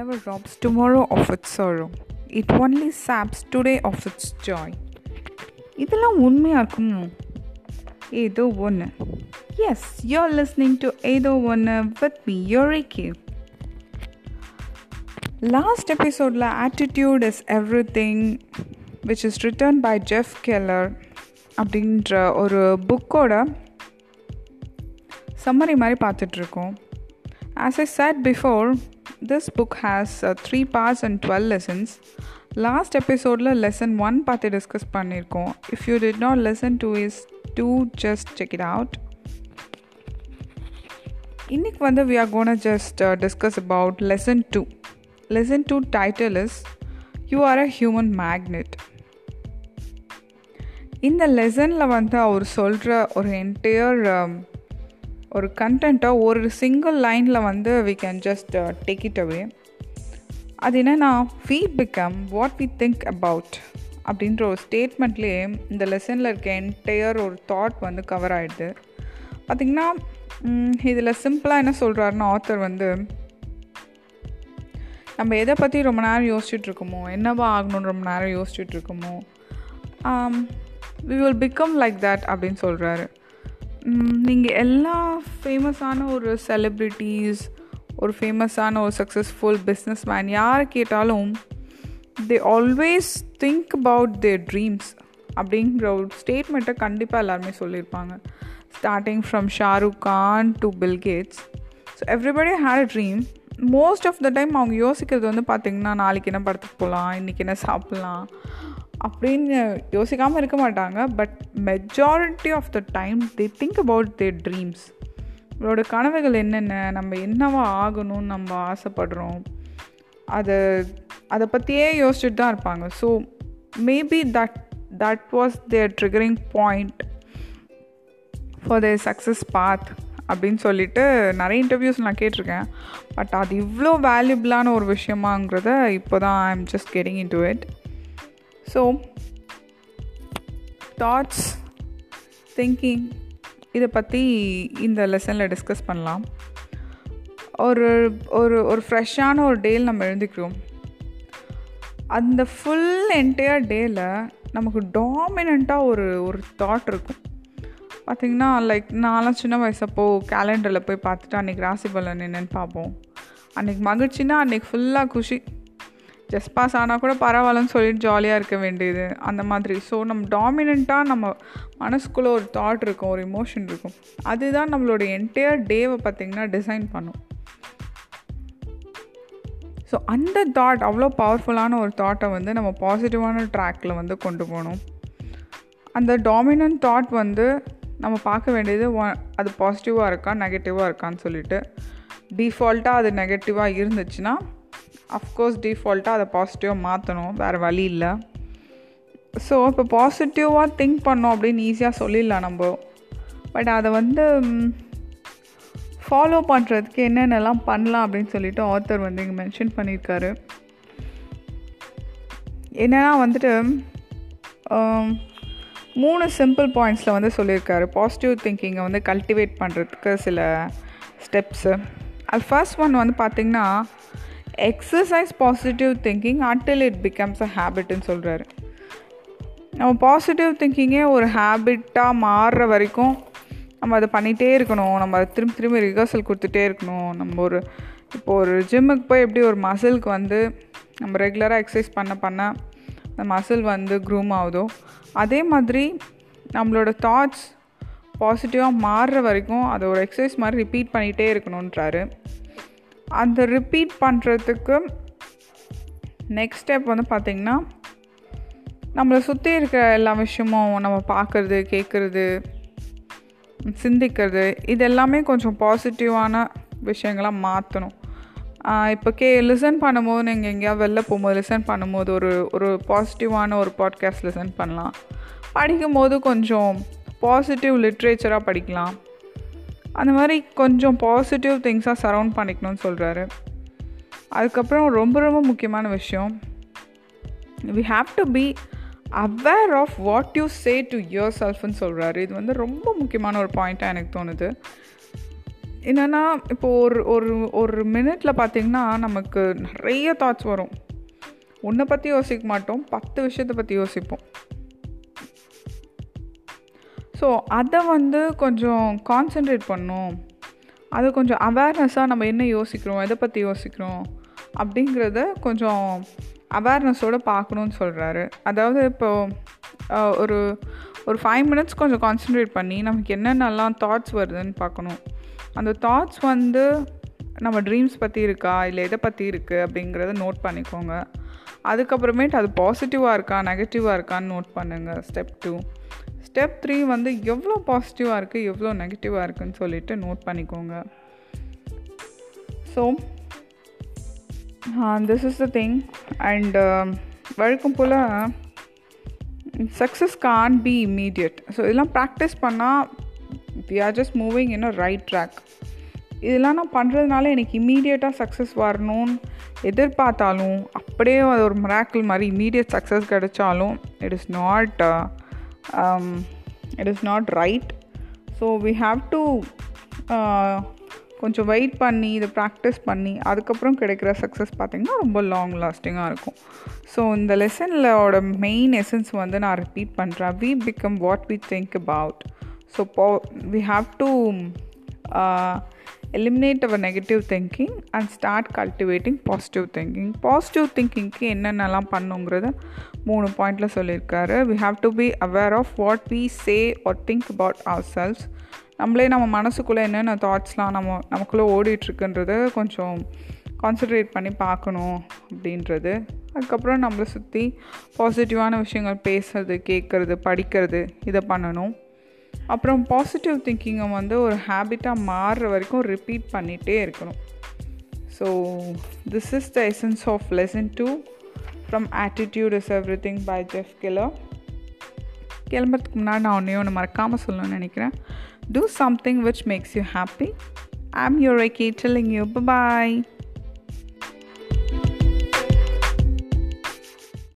never robs tomorrow of its sorrow. It only saps today of its joy. இதெல்லாம் உண்மையாக இருக்குமோ ஏதோ ஒன்று எஸ் யூஆர் லிஸ்னிங் டு ஏதோ ஒன்று வித் மீ யோரிக்கு லாஸ்ட் எபிசோடில் attitude is everything which is written by Jeff Keller அப்படின்ற ஒரு புக்கோட சம்மரி மாதிரி பார்த்துட்ருக்கோம் as I said before this book has three parts and twelve lessons last எபிசோடில் லெசன் ஒன் பார்த்து டிஸ்கஸ் பண்ணியிருக்கோம். If you did not lesson two is to just check it out இன்றைக்கி வந்து we are gonna just discuss about lesson two lesson two title is you are a human magnet இந்த லெசனில் வந்து அவர் சொல்கிற ஒரு entire ஒரு கண்டென்ட்டை ஒரு சிங்கிள் லைனில் வந்து we can just take it away அது என்னென்னா we become what we think about அப்படின்ற ஒரு ஸ்டேட்மெண்ட்லேயே இந்த லெசனில் இருக்க என்டையர் ஒரு தாட் வந்து கவர் ஆகிடுது பார்த்திங்கன்னா இதில் சிம்பிளாக என்ன சொல்கிறாருன்னா ஆத்தர் வந்து நம்ம எதை பற்றி ரொம்ப நேரம் யோசிச்சுட்ருக்கோமோ என்னவா ஆகணும்னு ரொம்ப நேரம் யோசிச்சுட்ருக்கோமோ we will become like that அப்படின்னு சொல்கிறாரு நீங்கள் எல்லா ஃபேமஸான ஒரு செலிப்ரிட்டிஸ் ஒரு ஃபேமஸான ஒரு சக்ஸஸ்ஃபுல் பிஸ்னஸ் மேன் யார் கேட்டாலும் they always think about their dreams அப்படிங்கிற ஒரு ஸ்டேட்மெண்ட்டை கண்டிப்பாக எல்லாருமே சொல்லியிருப்பாங்க. Starting from Shahrukh Khan to Bill Gates so everybody had a dream most of the time அவங்க யோசிக்கிறது வந்து பார்த்திங்கன்னா நாளைக்கு என்ன படத்துக்கு போகலாம் இன்றைக்கி என்ன சாப்பிட்லாம் அப்படின்னு யோசிக்காமல் இருக்க மாட்டாங்க. But majority of the time they think about their dreams நம்மளோட கனவுகள் என்னென்ன நம்ம என்னவா ஆகணும்னு நம்ம ஆசைப்படுறோம். அதை அதை பற்றியே யோசிச்சுட்டு தான் இருப்பாங்க. So maybe that that was their triggering point for their success path அப்படின்னு சொல்லிட்டு நிறைய இன்டர்வியூஸ் நான் கேட்டிருக்கேன். பட் அது இவ்வளோ வேல்யூபிளான ஒரு விஷயமாங்கிறத இப்போ தான் I am just getting into it so that's thinking இதை பற்றி இந்த லெசனில் டிஸ்கஸ் பண்ணலாம். ஒரு ஒரு ஒரு ஃப்ரெஷ்ஷான ஒரு டேயில் நம்ம எழுந்திக்கிறோம் அந்த ஃபுல் என்டையர் டேயில் நமக்கு டாமினண்ட்டாக ஒரு ஒரு தாட் இருக்கும். பார்த்திங்கன்னா லைக் நான்லாம் சின்ன வயசப்போ கேலண்டரில் போய் பார்த்துட்டு அன்றைக்கி ராசி பலன் என்னென்னு பார்ப்போம். அன்றைக்கி மகிழ்ச்சின்னா அன்றைக்கி ஃபுல்லாக குஷி. ஜஸ்ட் பாஸ் ஆனால் கூட பரவாயில்லன்னு சொல்லிட்டு ஜாலியாக இருக்க வேண்டியது. அந்த மாதிரி. ஸோ நம்ம டாமினண்ட்டாக நம்ம மனசுக்குள்ளே ஒரு தாட் இருக்கும் ஒரு இமோஷன் இருக்கும். அதுதான் நம்மளோட என்டையர் டேவை பார்த்திங்கன்னா டிசைன் பண்ணும். ஸோ அந்த தாட் அவ்வளோ பவர்ஃபுல்லான ஒரு தாட்டை வந்து நம்ம பாசிட்டிவான ட்ராக்கில் வந்து கொண்டு போகணும். அந்த டாமினன்ட் தாட் வந்து நம்ம பார்க்க வேண்டியது அது பாசிட்டிவாக இருக்கா நெகட்டிவாக இருக்கான்னு சொல்லிட்டு டிஃபால்ட்டாக அது நெகட்டிவாக இருந்துச்சுன்னா அஃப்கோர்ஸ் டிஃபால்ட்டாக அதை பாசிட்டிவாக மாற்றணும் வேறு வழி இல்லை. ஸோ இப்போ பாசிட்டிவாக திங்க் பண்ணோம் அப்படின்னு ஈஸியாக சொல்லிடலாம் நம்ம. பட் அதை வந்து ஃபாலோ பண்ணுறதுக்கு என்னென்னலாம் பண்ணலாம் அப்படின்னு சொல்லிட்டு ஆத்தர் வந்து இங்கே மென்ஷன் பண்ணியிருக்காரு. என்னென்னா வந்துட்டு மூணு சிம்பிள் பாயிண்ட்ஸில் வந்து சொல்லியிருக்காரு. பாசிட்டிவ் திங்கிங்கை வந்து கல்டிவேட் பண்ணுறதுக்கு சில ஸ்டெப்ஸு அது ஃபர்ஸ்ட் ஒன் வந்து பார்த்திங்கன்னா exercise positive thinking until it becomes a ஹேபிட்னு சொல்கிறாரு நம்ம பாசிட்டிவ் திங்கிங்கே ஒரு ஹேபிட்டாக மாறுற வரைக்கும் நம்ம அதை பண்ணிகிட்டே இருக்கணும். நம்ம அதை திரும்பி திரும்பி ரிஹர்சல் கொடுத்துட்டே இருக்கணும். நம்ம ஒரு இப்போ ஒரு ஜிம்முக்கு போய் எப்படி ஒரு மசிலுக்கு வந்து நம்ம ரெகுலராக எக்ஸசைஸ் பண்ண பண்ண அந்த மசில் வந்து க்ரூம் ஆகுதோ அதே மாதிரி நம்மளோட தாட்ஸ் பாசிட்டிவாக மாறுற வரைக்கும் அதை ஒரு எக்ஸசைஸ் மாதிரி ரிப்பீட் பண்ணிகிட்டே இருக்கணுன்றாரு அந்த ரிப்பீட் பண்ணுறதுக்கு நெக்ஸ்ட் ஸ்டெப் வந்து பார்த்திங்கன்னா நம்மளை சுற்றி இருக்கிற எல்லா விஷயமும் நம்ம பார்க்குறது கேட்குறது சிந்திக்கிறது இது எல்லாமே கொஞ்சம் பாசிட்டிவான விஷயங்களாக மாற்றணும் இப்போ கே லிசன் பண்ணும்போது நீங்கள் எங்கேயாவது வெளில போகும்போது லிசன் பண்ணும்போது ஒரு ஒரு பாசிட்டிவான ஒரு பாட்காஸ்ட் லிசன் பண்ணலாம். படிக்கும்போது கொஞ்சம் பாசிட்டிவ் லிட்ரேச்சராக படிக்கலாம். அந்த மாதிரி கொஞ்சம் பாசிட்டிவ் திங்ஸாக சரவுண்ட் பண்ணிக்கணும்னு சொல்கிறாரு அதுக்கப்புறம் ரொம்ப ரொம்ப முக்கியமான விஷயம். We have to be aware of what you say to your செல்ஃப்னு சொல்கிறாரு இது வந்து ரொம்ப முக்கியமான ஒரு பாயிண்ட்டாக எனக்கு தோணுது. என்னென்னா இப்போது ஒரு ஒரு ஒரு மினிட்ல பார்த்திங்கன்னா நமக்கு நிறைய தாட்ஸ் வரும். ஒன்றை பற்றி யோசிக்க மாட்டோம். பத்து விஷயத்தை பற்றி யோசிப்போம். ஸோ அதை வந்து கொஞ்சம் கான்சென்ட்ரேட் பண்ணும். அதை கொஞ்சம் அவேர்னஸாக நம்ம என்ன யோசிக்கிறோம் எதை பற்றி யோசிக்கிறோம் அப்படிங்கிறத கொஞ்சம் அவேர்னஸோடு பார்க்கணுன்னு சொல்கிறாரு அதாவது இப்போது ஒரு ஒரு ஃபைவ் மினிட்ஸ் கொஞ்சம் கான்சென்ட்ரேட் பண்ணி நமக்கு என்னென்னலாம் தாட்ஸ் வருதுன்னு பார்க்கணும். அந்த தாட்ஸ் வந்து நம்ம ட்ரீம்ஸ் பற்றி இருக்கா இல்லை எதை பற்றி இருக்குது அப்படிங்கிறத நோட் பண்ணிக்கோங்க. அதுக்கப்புறமேட்டு அது பாசிட்டிவாக இருக்கா நெகட்டிவாக இருக்கான்னு நோட் பண்ணுங்கள் ஸ்டெப் டூ ஸ்டெப் த்ரீ வந்து எவ்வளோ பாசிட்டிவாக இருக்குது எவ்வளோ நெகட்டிவாக இருக்குதுன்னு சொல்லிட்டு நோட் பண்ணிக்கோங்க. So this is the thing and வழக்கம் போல் success can't be immediate so இதெல்லாம் ப்ராக்டிஸ் பண்ணால் we are just moving in a right track இதெல்லாம் நான் பண்ணுறதுனால எனக்கு இம்மீடியட்டாக சக்ஸஸ் வரணும்னு எதிர்பார்த்தாலும் அப்படியே அது ஒரு மிராக்கிள் மாதிரி இம்மீடியட் சக்ஸஸ் கிடைச்சாலும் it is not it is not right so we have to கொஞ்சம் வெயிட் பண்ணி இதை ப்ராக்டிஸ் பண்ணி அதுக்கப்புறம் கிடைக்கிற சக்ஸஸ் பார்த்திங்கன்னா ரொம்ப லாங் லாஸ்டிங்காக இருக்கும். ஸோ இந்த லெசனில் மெயின் எசன்ஸ் வந்து நான் ரிப்பீட் பண்ணுறேன் we become what we think about so போ we have to eliminate our negative thinking and start cultivating positive thinking positive திங்கிங்க்கு என்னென்னலாம் பண்ணுங்கிறத மூணு பாயிண்டில் சொல்லியிருக்காரு. We have to be aware of what we say or think about ourselves நம்மளே நம்ம மனசுக்குள்ளே என்னென்ன தாட்ஸ்லாம் நம்ம நமக்குள்ளே ஓடிட்டுருக்குன்றத கொஞ்சம் கான்சன்ட்ரேட் பண்ணி பார்க்கணும் அப்படின்றது. அதுக்கப்புறம் நம்மளை சுற்றி பாசிட்டிவான விஷயங்கள் பேசுறது கேட்குறது படிக்கிறது இதை பண்ணணும். அப்புறம் பாசிட்டிவ் திங்கிங்கை வந்து ஒரு ஹேபிட்டாக மாறுற வரைக்கும் ரிப்பீட் பண்ணிகிட்டே இருக்கணும். So this is the essence of lesson two from attitude is everything by Jeff Keller கிளம்புறதுக்கு முன்னாடி நான் ஒன்றே ஒன்று மறக்காமல் சொல்லணும்னு நினைக்கிறேன். Do something which makes you happy I'm your I K telling you bye